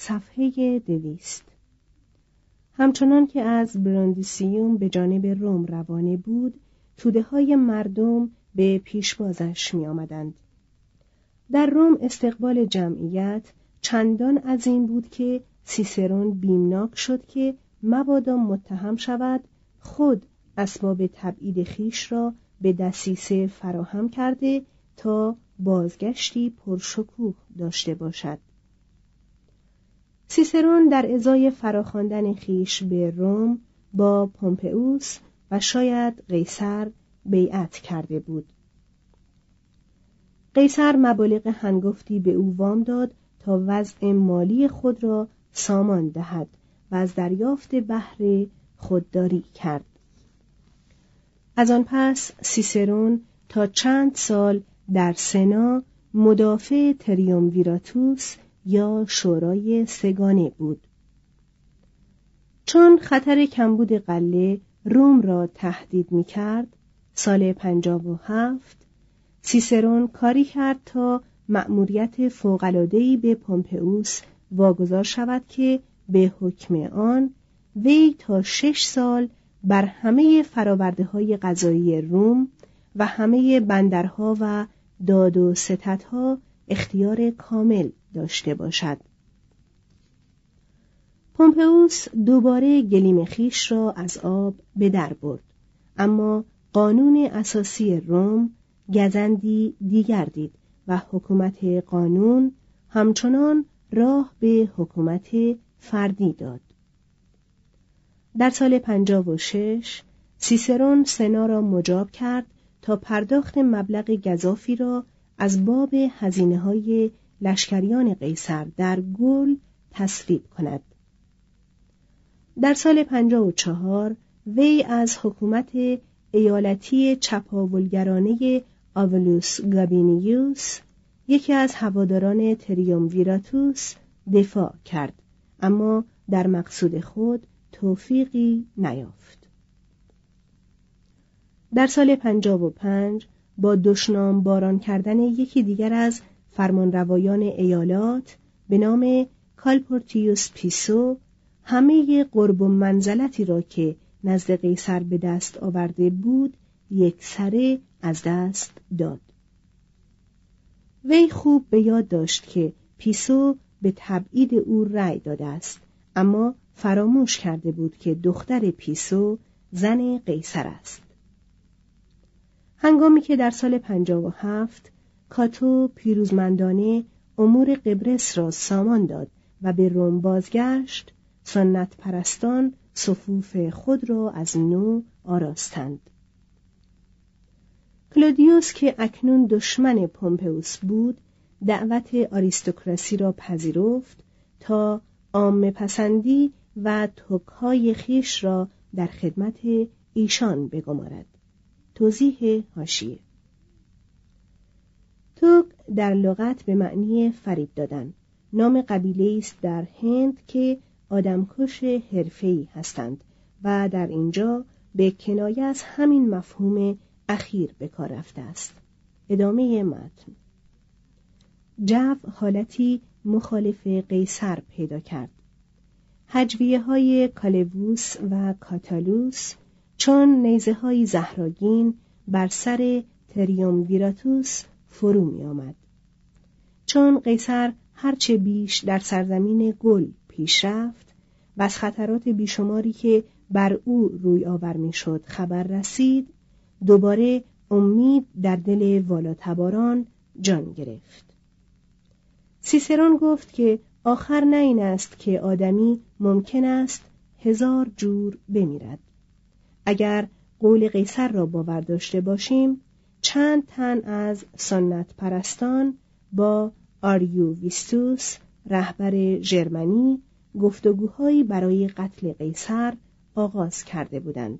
صفحه دویست همچنان که از براندیسیوم به جانب روم روانه بود توده های مردم به پیشبازش می آمدند. در روم استقبال جمعیت چندان عظیم بود که سیسرون بیمناک شد که مبادا متهم شود خود اسباب تبعید خیش را به دسیسه فراهم کرده تا بازگشتی پرشکوه داشته باشد سیسرون در ازای فراخواندن خیش به روم با پومپئوس و شاید قیصر بیعت کرده بود. قیصر مبالغ هنگفتی به او وام داد تا وضع مالی خود را سامان دهد و از دریافت بهره خودداری کرد. از آن پس سیسرون تا چند سال در سنا مدافع ویراتوس یا شورای سگانه بود. چون خطر کمبود قله روم را تهدید می کرد سال پنجاب و هفت سیسرون کاری کرد تا مأموریت فوقلادهی به پومپئوس واگذار شود که به حکم آن وی تا شش سال بر همه فراورده های غذایی روم و همه بندرها و داد و ستدها اختیار کامل داشته باشد. پومپئوس دوباره گلیم خیش را از آب به در برد اما قانون اساسی روم گزندی دیگر دید و حکومت قانون همچنان راه به حکومت فردی داد. در سال 56 سیسرون سنا را مجاب کرد تا پرداخت مبلغ گذافی را از باب هزینه های لشکریان قیصر در گل تصویب کند. در سال 54 وی از حکومت ایالتی چپاولگرانه آولوس گابینیوس یکی از هواداران ویراتوس دفاع کرد. اما در مقصود خود توفیقی نیافت. در سال پنجاب و پنج با دشنام باران کردن یکی دیگر از فرمانروایان ایالات به نام کالپورتیوس پیسو همه قرب و منزلتی را که نزد قیصر به دست آورده بود یک سره از دست داد. وی خوب به یاد داشت که پیسو به تبعید او رأی داده است اما فراموش کرده بود که دختر پیسو زن قیصر است. هنگامی که در سال هفت کاتو پیروزمندانه امور قبرس را سامان داد و به روم بازگشت سنت پرستان صفوف خود را از نو آراستند. کلودیوس که اکنون دشمن پومپئوس بود دعوت آریستوکراسی را پذیرفت تا عام پسندی و تکهای خیش را در خدمت ایشان بگمارد. توضیح هاشیه توک در لغت به معنی فریب دادن. نام قبیله است در هند که آدمکش حرفه‌ای هستند و در اینجا به کنایه از همین مفهوم اخیر به کار رفته است. ادامه متن. جو حالتی مخالف قیصر پیدا کرد. هجویه های کالووس و کاتالوس چون نیزه های زهراگین بر سر ویراتوس فرو می آمد. چون قیصر هرچه بیش در سرزمین گل پیش رفت و از خطرات بیشماری که بر او روی آور می شد خبر رسید دوباره امید در دل والاتباران جان گرفت سیسران گفت که آخر نه این است که آدمی ممکن است هزار جور بمیرد اگر قول قیصر را باور داشته باشیم چند تن از سنت پرستان با آریو ویستوس رهبر ژرمنی گفتگوهایی برای قتل قیصر آغاز کرده بودند.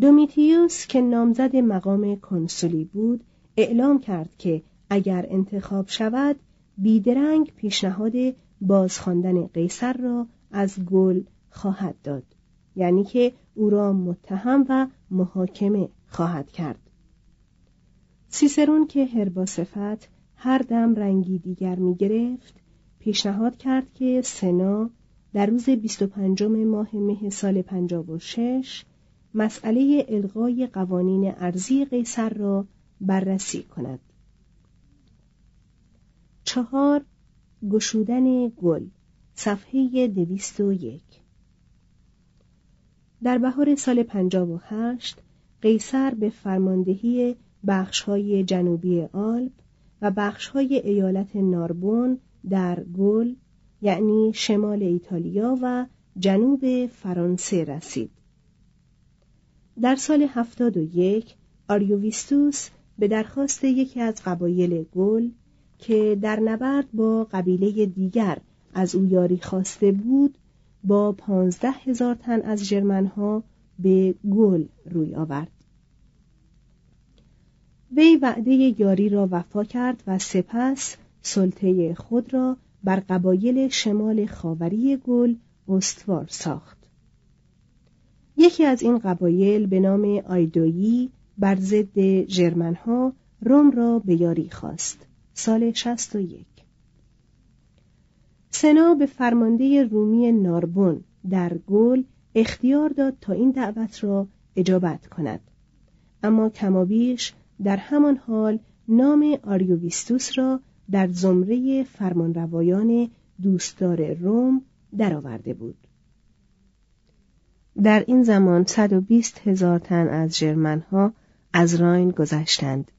دومیتیوس که نامزد مقام کنسولی بود اعلام کرد که اگر انتخاب شود بیدرنگ پیشنهاد بازخواندن قیصر را از گل خواهد داد یعنی که او را متهم و محاکمه خواهد کرد سیسرون که هربا صفت هر دم رنگی دیگر می گرفت پیشنهاد کرد که سنا در روز 25 ماه مه سال 56 مسئله الغای قوانین ارزی قیصر را بررسی کند. چهار گشودن گل صفحه دویست و یک در بهار سال 58 قیصر به فرماندهی بخشهای جنوبی آلپ و بخشهای ایالت ناربون در گل یعنی شمال ایتالیا و جنوب فرانسه رسید. در سال 71 آریوویستوس به درخواست یکی از قبایل گل که در نبرد با قبیله دیگر از او یاری خواسته بود با پانزده هزار تن از جرمنها به گل روی آورد. وی وعده یاری را وفا کرد و سپس سلطه خود را بر قبایل شمال خاوری گل استوار ساخت. یکی از این قبایل به نام آیدویی بر ضد ژرمنها روم را به یاری خواست. سال 61 سنا به فرمانده رومی ناربون در گل اختیار داد تا این دعوت را اجابت کند. اما کمابیش در همان حال نام آریوویستوس را در زمره فرمانروایان دوستدار روم درآورده بود. در این زمان 120 هزار تن از جرمنها از راین گذشتند.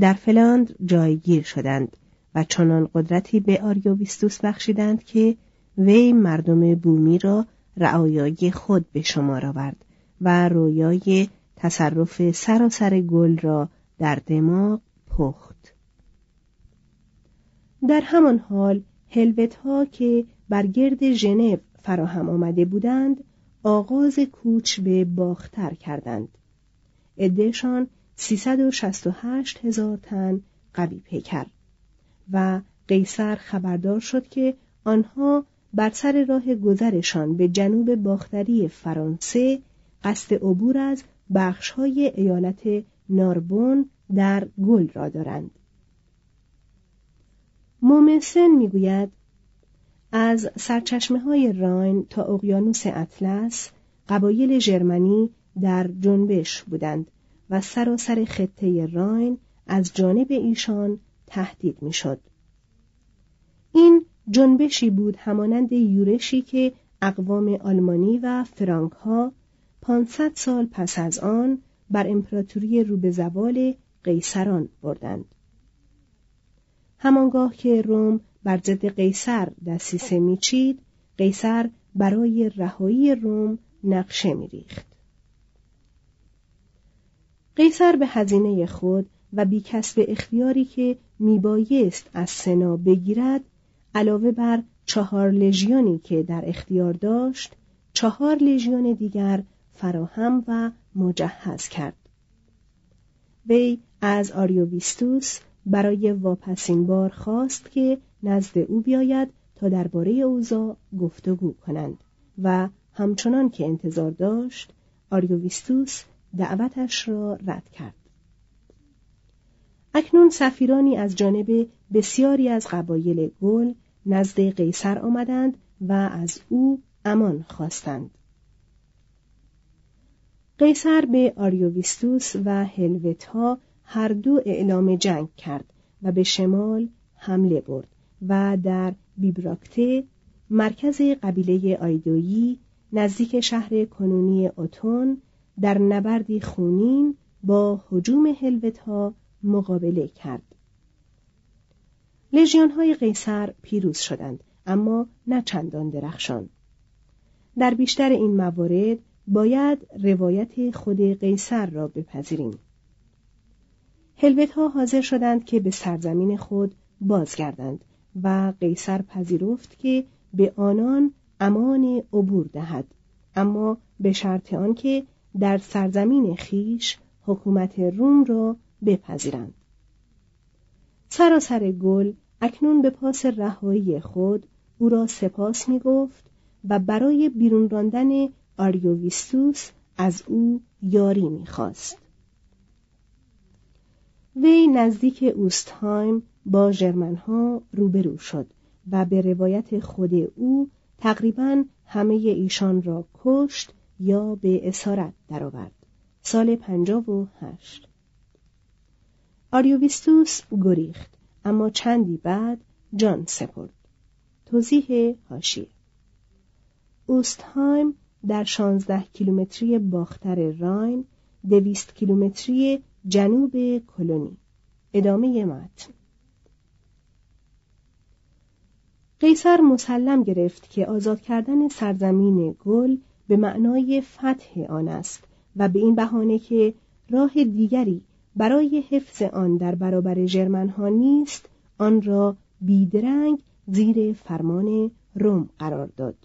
در فلاند جایگیر شدند و چنان قدرتی به آریوویستوس بخشیدند که وی مردم بومی را رعایای خود به شمار آورد و رویای تصرف سراسر گل را در دماغ پخت. در همان حال هلوت ها که بر گرد ژنو فراهم آمده بودند آغاز کوچ به باختر کردند. عدهشان 368 هزار تن قوی پیکر و قیصر خبردار شد که آنها بر سر راه گذرشان به جنوب باختری فرانسه قصد عبور از بخشهای ایالت ناربون در گل را دارند مومسن می‌گوید از سرچشمه های راین تا اقیانوس اطلس قبایل ژرمنی در جنبش بودند و سراسر خطه راین از جانب ایشان تهدید می‌شد. این جنبشی بود همانند یورشی که اقوام آلمانی و فرانک ها 500 سال پس از آن بر امپراتوری روبه زوال قیصران بردند. همانگاه که روم بر ضد قیصر دستیسه میچید قیصر برای رهایی روم نقشه میریخت قیصر به هزینه خود و بی کسب اختیاری که میبایست از سنا بگیرد علاوه بر چهار لژیونی که در اختیار داشت چهار لژیون دیگر فراهم و مجهز کرد. وی از آریوویستوس برای واپسین بار خواست که نزد او بیاید تا درباره اوضاع گفتگو کنند و همچنان که انتظار داشت آریوویستوس دعوتش را رد کرد. اکنون سفیرانی از جانب بسیاری از قبایل گل نزد قیصر آمدند و از او امان خواستند. قیصر به آریوویستوس و هلوتا هر دو اعلام جنگ کرد و به شمال حمله برد و در بیبراکته مرکز قبیله آیدویی نزدیک شهر کنونی اوتون در نبردی خونین با حجوم هلوتا مقابله کرد. لژیون های قیصر پیروز شدند اما نه چندان درخشان. در بیشتر این موارد باید روایت خود قیصر را بپذیریم. هلوت ها حاضر شدند که به سرزمین خود بازگردند و قیصر پذیرفت که به آنان امان عبور دهد اما به شرط آنکه در سرزمین خیش حکومت روم را بپذیرند. سراسر گل اکنون به پاس رهایی خود او را سپاس می گفت و برای بیرون راندن آریوویستوس از او یاری می‌خواست. وی نزدیک اوستهایم با ژرمنها روبرو شد و به روایت خود او تقریبا همه ایشان را کشت یا به اسارت درآورد. سال پنجاب و هشت. آریوویستوس گریخت. اما چندی بعد جان سپرد. توضیح هاشیه اوستهایم در شانزده کیلومتری باختر راین دویست کیلومتری جنوب کلونی. ادامه متن. قیصر مسلم گرفت که آزاد کردن سرزمین گل به معنای فتح آن است و به این بهانه که راه دیگری برای حفظ آن در برابر ژرمن ها نیست آن را بیدرنگ زیر فرمان روم قرار داد.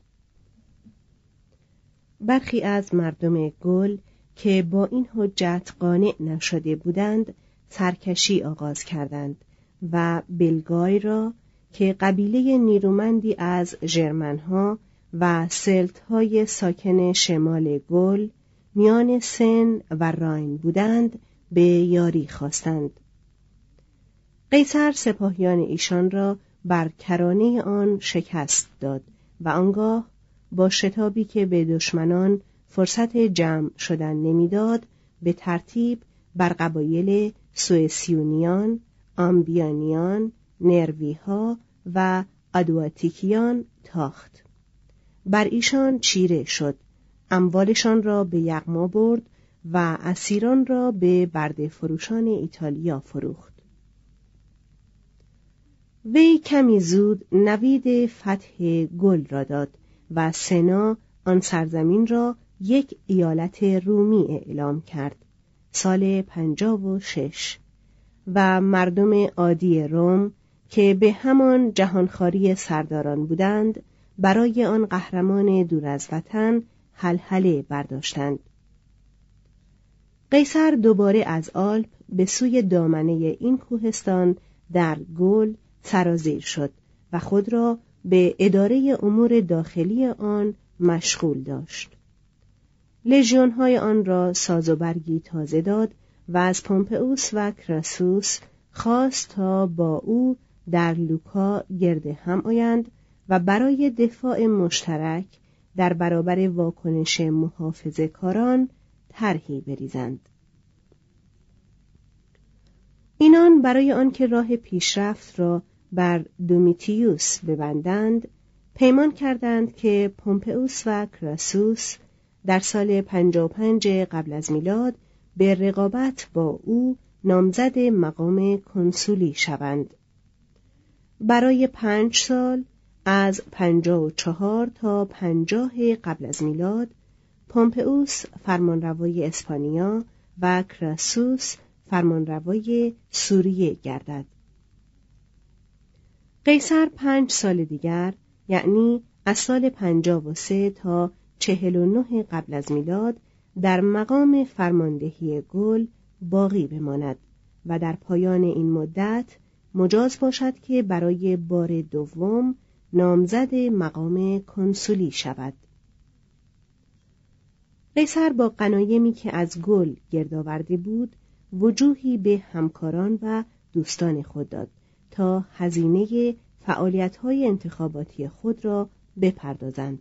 برخی از مردم گل که با این حجت قانع نشده بودند سرکشی آغاز کردند و بلگای را که قبیله نیرومندی از ژرمنها و سلت های ساکن شمال گل میان سن و راین بودند به یاری خواستند. قیصر سپاهیان ایشان را بر کرانه آن شکست داد و آنگاه با شتابی که به دشمنان فرصت جمع شدن نمی‌داد به ترتیب بر قبایل سوئسیونیان، آمبیانیان، نرویها و ادواتیکیان تاخت. بر ایشان چیره شد. اموالشان را به یغما برد و اسیران را به برده فروشان ایتالیا فروخت. وی کمی زود نوید فتح گل را داد و سنا آن سرزمین را یک ایالت رومی اعلام کرد سال پنجاب و شش. و مردم عادی روم که به همان جهانخواری سرداران بودند برای آن قهرمان دور از وطن حلحله برداشتند. قیصر دوباره از آلپ به سوی دامنه این کوهستان در گل سرازیر شد و خود را به اداره امور داخلی آن مشغول داشت. لژیون های آن را ساز و برگی تازه داد و از پومپئوس و کراسوس خواست تا با او در لوکا گرد هم آیند و برای دفاع مشترک در برابر واکنش محافظه کاران طرحی بریزند. اینان برای آنکه راه پیشرفت را بر دومیتیوس ببندند پیمان کردند که پومپئوس و کراسوس در سال 55 قبل از میلاد به رقابت با او نامزد مقام کنسولی شوند. برای پنج سال از پنجاه و چهار تا پنجاه قبل از میلاد پومپئوس فرمانروای اسپانیا و کراسوس فرمانروای سوریه گردد. قیصر پنج سال دیگر یعنی از سال پنجاب و سه تا چهل و نه قبل از میلاد در مقام فرماندهی گل باقی بماند و در پایان این مدت مجاز باشد که برای بار دوم نامزد مقام کنسولی شود. قیصر با قنایمی که از گل گردآورده بود وجوهی به همکاران و دوستان خود داد تا هزینه فعالیت‌های انتخاباتی خود را بپردازند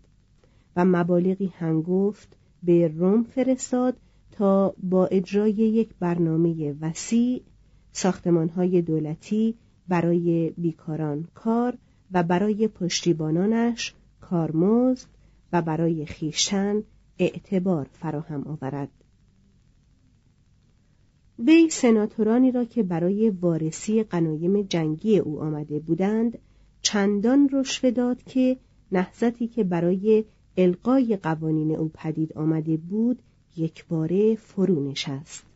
و مبالغی هنگفت به روم فرستاد تا با اجرای یک برنامه وسیع ساختمانهای دولتی برای بیکاران کار و برای پشتیبانانش کارمزد و برای خیشتن اعتبار فراهم آورد. وی سناتورانی را که برای وارسی قنایم جنگی او آمده بودند چندان رشوه داد که نهضتی که برای القای قوانین او پدید آمده بود یک باره فرو نشست.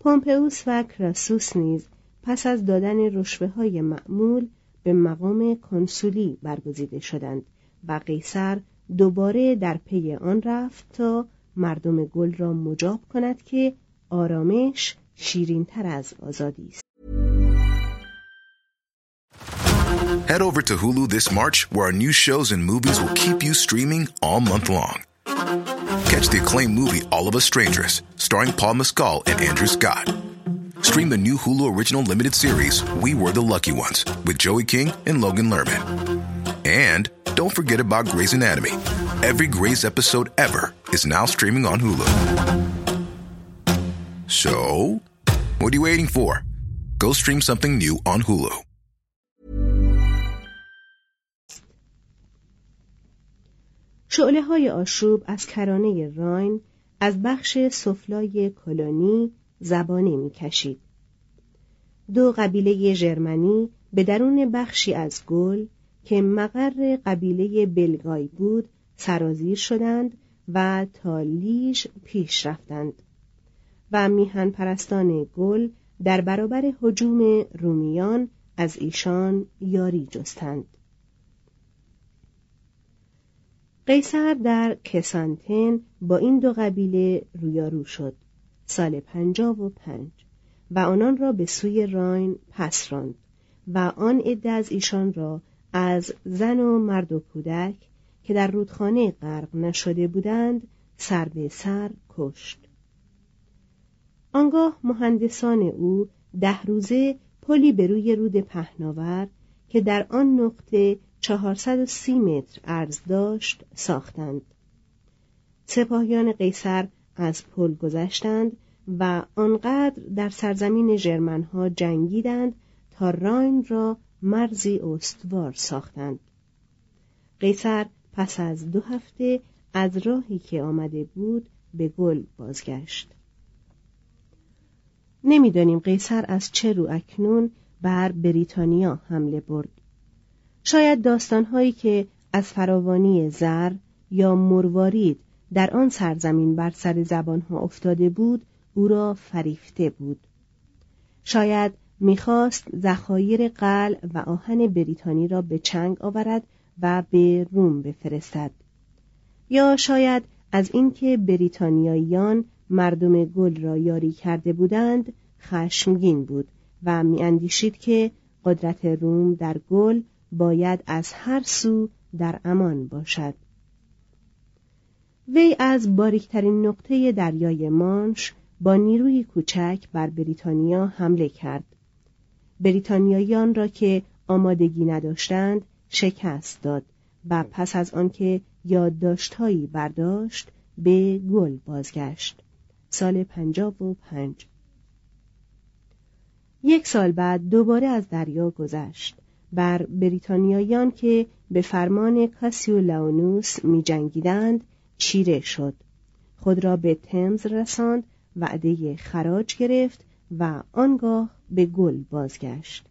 پومپئوس و کراسوس نیز پس از دادن رشوه های معمول به مقام کنسولی برگزیده شدند و قیصر دوباره در پی آن رفت تا مردم گل را مجاب کند که آرامش شیرینتر از آزادی است. Head over to Hulu this March, where our new shows and movies will keep you streaming all month long. Catch the acclaimed movie All of Us Strangers, starring Paul Mescal and Andrew Scott. Stream the new Hulu original limited series, We Were the Lucky Ones, with Joey King and Logan Lerman. And don't forget about Grey's Anatomy. Every Grey's episode ever is now streaming on Hulu. So, what are you waiting for? Go stream something new on Hulu. شعله های آشوب از کرانه راین از بخش سفلای کلونی زبانه می‌کشید. دو قبیله ژرمنی به درون بخشی از گل که مقر قبیله بلگای بود سرازیر شدند و تا لیژ پیش رفتند. و میهن پرستان گل در برابر حجوم رومیان از ایشان یاری جستند. قیصر در کسانتن با این دو قبیله رویارو شد. سال پنجاب و پنج. و آنان را به سوی راین پس راند و آن عده از ایشان را از زن و مرد و کودک که در رودخانه غرق نشده بودند سر به سر کشت. آنگاه مهندسان او ده روزه پلی به روی رود پهناور که در آن نقطه 430 متر عرض داشت ساختند. سپاهیان قیصر از پل گذشتند و آنقدر در سرزمین ژرمنها جنگیدند تا راین را مرزی استوار ساختند. قیصر پس از دو هفته از راهی که آمده بود به گل بازگشت. نمی‌دانیم قیصر از چه رو اکنون بر بریتانیا حمله برد. شاید داستانهایی که از فراوانی زر یا مروارید در آن سرزمین بر سر زبانها افتاده بود او را فریفته بود. شاید می‌خواست ذخایر قل و آهن بریتانی را به چنگ آورد و به روم بفرستد. یا شاید از اینکه بریتانیاییان مردم گل را یاری کرده بودند خشمگین بود و میاندیشید که قدرت روم در گل باید از هر سو در امان باشد. وی از باریکترین نقطه دریای مانش با نیروی کوچک بر بریتانیا حمله کرد. بریتانیاییان را که آمادگی نداشتند شکست داد و پس از آنکه یادداشتهایی برداشت به گل بازگشت. سال پنجاب و پنج. یک سال بعد دوباره از دریا گذشت. بر بریتانیاییان که به فرمان کاسیو لاونوس می جنگیدند چیره شد. خود را به تمز رساند وعده خراج گرفت و آنگاه به گل بازگشت.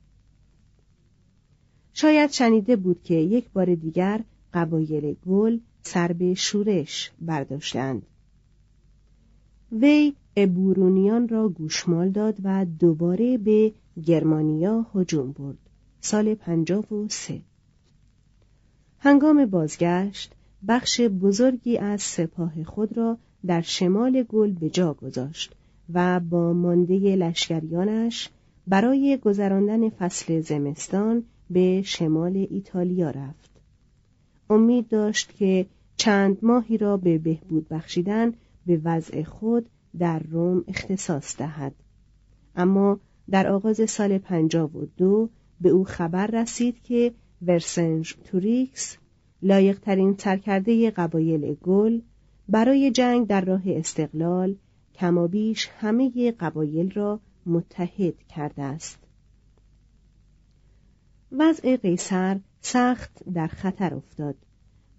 شاید شنیده بود که یک بار دیگر قبایل گل سر به شورش برداشتند. وی ابورونیان را گوشمال داد و دوباره به گرمانیا هجوم برد. سال پنجاب و سه. هنگام بازگشت بخش بزرگی از سپاه خود را در شمال گل به جا گذاشت و با مانده لشکریانش برای گذراندن فصل زمستان به شمال ایتالیا رفت. امید داشت که چند ماهی را به بهبود بخشیدن به وضع خود در روم اختصاص دهد. اما در آغاز سال پنجاب و دو به او خبر رسید که ورسنج توریکس لایقترین سرکرده قبایل گل برای جنگ در راه استقلال کمابیش همه قبایل را متحد کرده است. وضع قیصر سخت در خطر افتاد.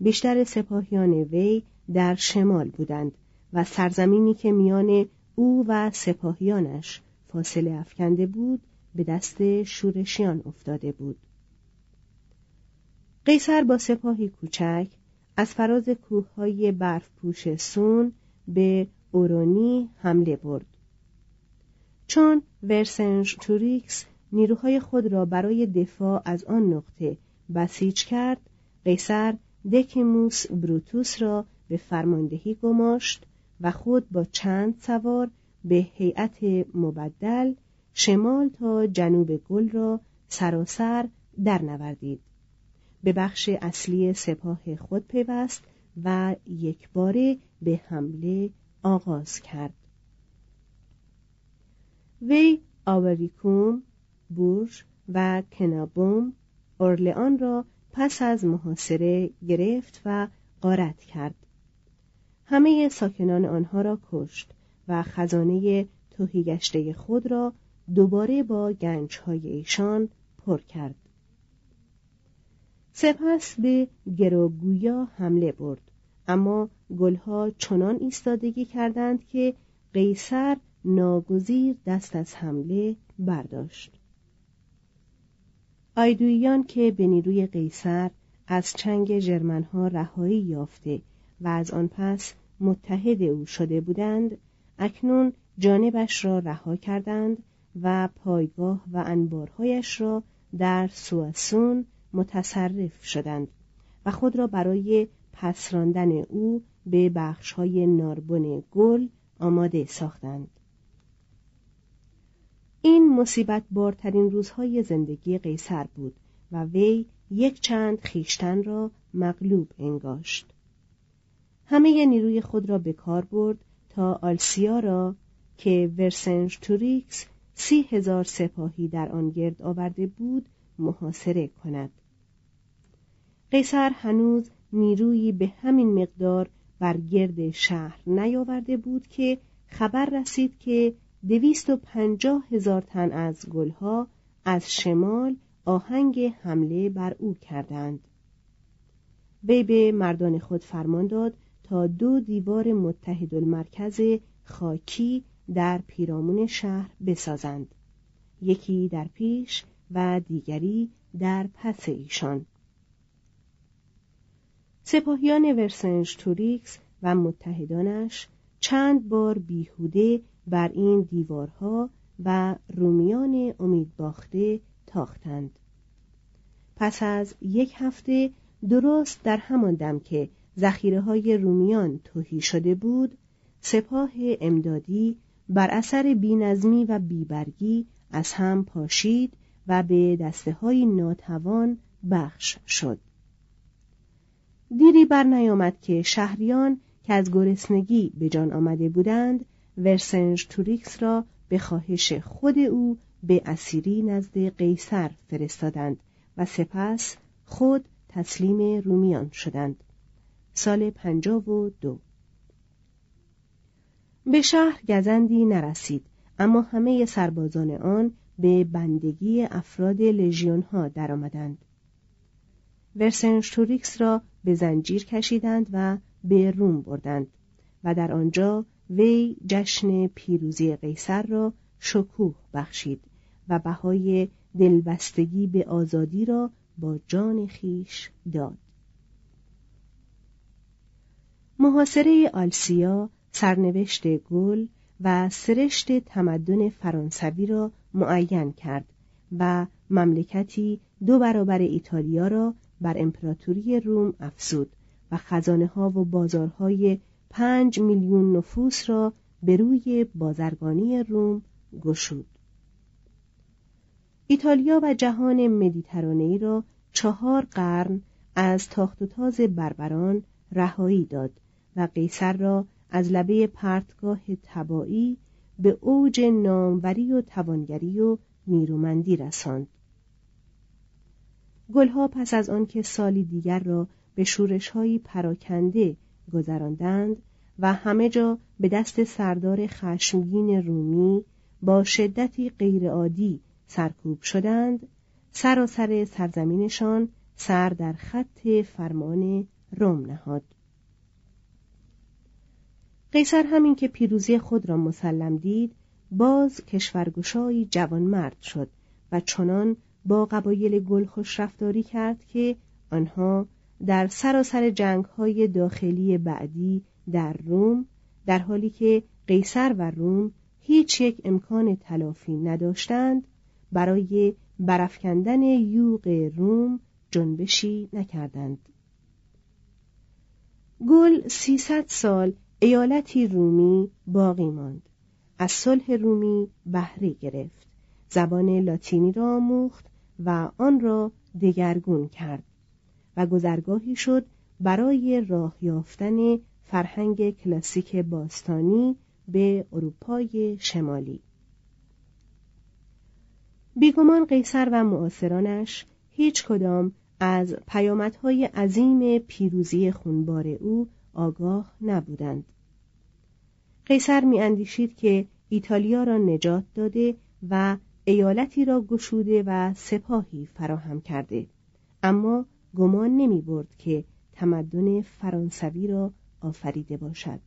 بیشتر سپاهیان وی در شمال بودند و سرزمینی که میان او و سپاهیانش فاصله افکنده بود به دست شورشیان افتاده بود. قیصر با سپاهی کوچک از فراز کوههای برف پوش سون به اورونی حمله برد. چون ورسنج توریکس نیروهای خود را برای دفاع از آن نقطه بسیج کرد قیصر دکیموس بروتوس را به فرماندهی گماشت و خود با چند سوار به هیئت مبدل شمال تا جنوب گل را سراسر درنوردید. به بخش اصلی سپاه خود پیوست و یک باره به حمله آغاز کرد. وی آوریکوم بورژ و کنابوم اورلئان را پس از محاصره گرفت و غارت کرد. همه ساکنان آنها را کشت و خزانه توهیگشته خود را دوباره با گنجهای ایشان پر کرد. سپس به گروگویا حمله برد اما گلها چنان ایستادگی کردند که قیصر ناگزیر دست از حمله برداشت. آیدویان که به نیروی قیصر از چنگ جرمنها رهایی یافته و از آن پس متحد او شده بودند اکنون جانبش را رها کردند و پایگاه و انبارهایش را در سواسون متصرف شدند و خود را برای پسراندن او به بخشهای ناربن گل آماده ساختند. این مصیبت بارترین روزهای زندگی قیصر بود و وی یک چند خیشتن را مغلوب انگاشت. همه نیروی خود را به کار برد تا آلسیا را که ورسنجتوریکس سی هزار سپاهی در آن گرد آورده بود محاصره کند. قیصر هنوز نیرویی به همین مقدار بر گرد شهر نیاورده بود که خبر رسید که دویست و پنجاه هزار تن از گلها از شمال آهنگ حمله بر او کردند. وی به مردان خود فرمان داد تا دو دیوار متحد المرکز خاکی در پیرامون شهر بسازند یکی در پیش و دیگری در پس ایشان. سپاهیان ورسنجتوریکس و متحدانش چند بار بیهوده بر این دیوارها و رومیان امید باخته تاختند. پس از یک هفته درست در همان دم که ذخیره های رومیان توهی شده بود سپاه امدادی بر اثر بینظمی و بیبرگی از هم پاشید و به دسته های ناتوان بخش شد. دیری بر نیامد که شهریان که از گرسنگی به جان آمده بودند ورسنج توریکس را به خواهش خود او به اسیری نزد قیصر فرستادند و سپس خود تسلیم رومیان شدند سال پنجاب و دو به شهر گزندی نرسید اما همه سربازان آن به بندگی افراد لژیون ها درآمدند. ورسنشتوریکس را به زنجیر کشیدند و به روم بردند و در آنجا وی جشن پیروزی قیصر را شکوه بخشید و بهای دلبستگی به آزادی را با جان خیش داد. محاصره آلسیا سرنوشت گل و سرشت تمدن فرانسوی را معین کرد و مملکتی دو برابر ایتالیا را بر امپراتوری روم افزود و خزانه ها و بازارهای پنج میلیون نفوس را به روی بازرگانی روم گشود. ایتالیا و جهان مدیترانه‌ای را چهار قرن از تاخت و تاز بربران رهایی داد و قیصر را از لبه پرتگاه تبایی به اوج ناموری و توانگری و نیرومندی رساند. گلها پس از آنکه سالی دیگر را به شورشهایی پراکنده گذراندند و همه جا به دست سردار خشمگین رومی با شدتی غیرعادی سرکوب شدند. سراسر سرزمینشان سر در خط فرمان روم نهاد. قیصر همین که پیروزی خود را مسلم دید باز کشورگشایی جوانمرد شد و چنان با قبایل گل خوش رفتاری کرد که آنها در سراسر جنگ های داخلی بعدی در روم در حالی که قیصر و روم هیچ یک امکان تلافی نداشتند برای برافکندن یوغ روم جنبشی نکردند. گل سیصد سال ایالتی رومی باقی ماند. از صلح رومی بهره گرفت. زبان لاتینی را آموخت و آن را دگرگون کرد. و گذرگاهی شد برای راه یافتن فرهنگ کلاسیک باستانی به اروپای شمالی. بیگمان قیصر و معاصرانش هیچ کدام از پیامدهای عظیم پیروزی خونبار او آگاه نبودند. قیصر میاندیشید که ایتالیا را نجات داده و ایالتی را گشوده و سپاهی فراهم کرده. اما گمان نمی برد که تمدن فرانسوی را آفریده باشد.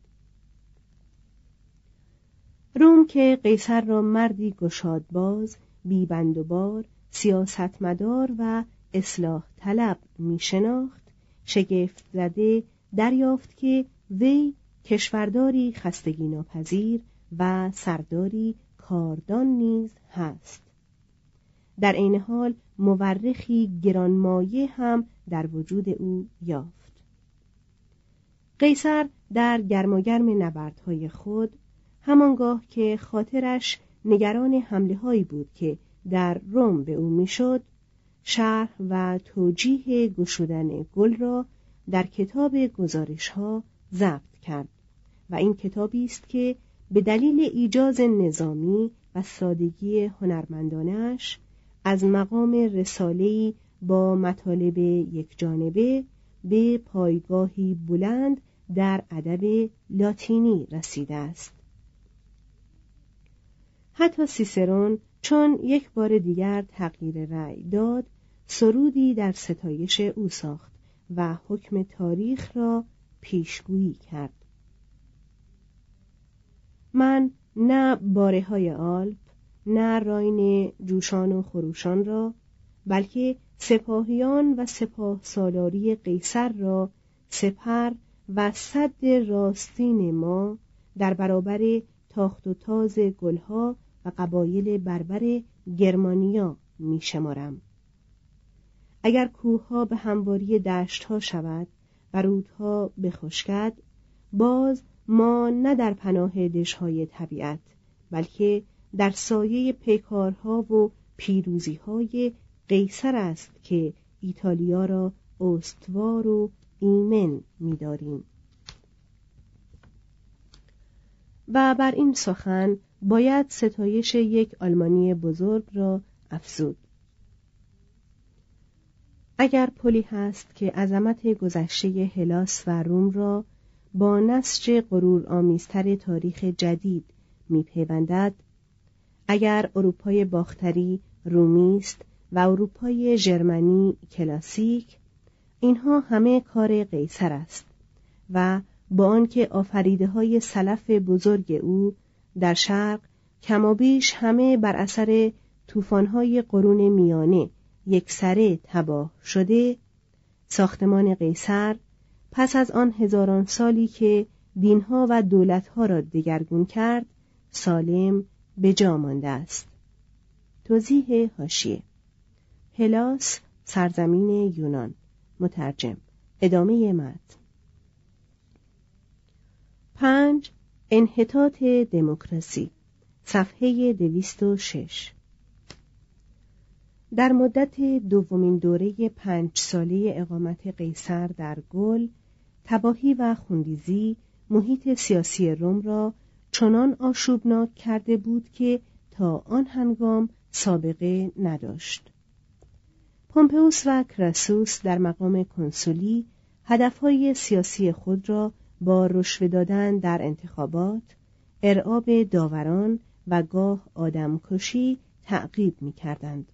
روم که قیصر را مردی گشادباز بیبند و بار سیاستمدار و اصلاح طلب می شناخت شگفت زده دریافت که وی کشورداری خستگی ناپذیر و سرداری کاردان نیز هست. در عین حال مورخی گرانمایه هم در وجود او یافت. قیصر در گرماگرم نبردهای خود همانگاه که خاطرش نگران حمله هایی بود که در روم به او می‌شد شرح و توجیه گشودن گل را در کتاب گزارش ها ضبط کرد و این کتابی است که به دلیل ایجاز نظامی و سادگی هنرمندانش از مقام رساله‌ای با مطالب یک جانبه به پایگاهی بلند در ادب لاتینی رسیده است. حتی سیسرون چون یک بار دیگر تغییر رأی داد سرودی در ستایش او ساخت و حکم تاریخ را پیشگویی کرد. من نه باره های آلپ نه راین جوشان و خروشان را بلکه سپاهیان و سپاه سالاری قیصر را سپر و صد راستین ما در برابر تاخت و تاز گلها و قبایل بربر گرمانیا می شمارم. اگر کوهها به همواری دشتها شود و رودها بخشکد باز ما نه در پناه دشهای طبیعت بلکه در سایه پیکارها و پیروزیهای قیصر است که ایتالیا را استوار و ایمن می‌داریم. و بر این سخن باید ستایش یک آلمانی بزرگ را افزود. اگر پلی هست که عظمت گذشته هلاس و روم را با نسج غرور آمیزتر تاریخ جدید میپیوندد اگر اروپای باختری رومی است و اروپای ژرمنی کلاسیک اینها همه کار قیصر است و با آنکه آفریده های سلف بزرگ او در شرق کمابیش همه بر اثر طوفان‌های قرون میانه یکسره تباه شده ساختمان قیصر پس از آن هزاران سالی که دینها و دولتها را دگرگون کرد سالم به جا مانده است. توضیح هاشیه هلاس سرزمین یونان. مترجم. ادامه متن پنج انحطاط دموکراسی. صفحه دویست و شش. در مدت دومین دوره پنج ساله اقامت قیصر در گل تباهی و خوندیزی محیط سیاسی روم را چنان آشوبناک کرده بود که تا آن هنگام سابقه نداشت پومپئوس و کراسوس در مقام کنسولی هدفهای سیاسی خود را با رشوه دادن در انتخابات ارعاب داوران و گاه آدمکشی تعقیب می کردند.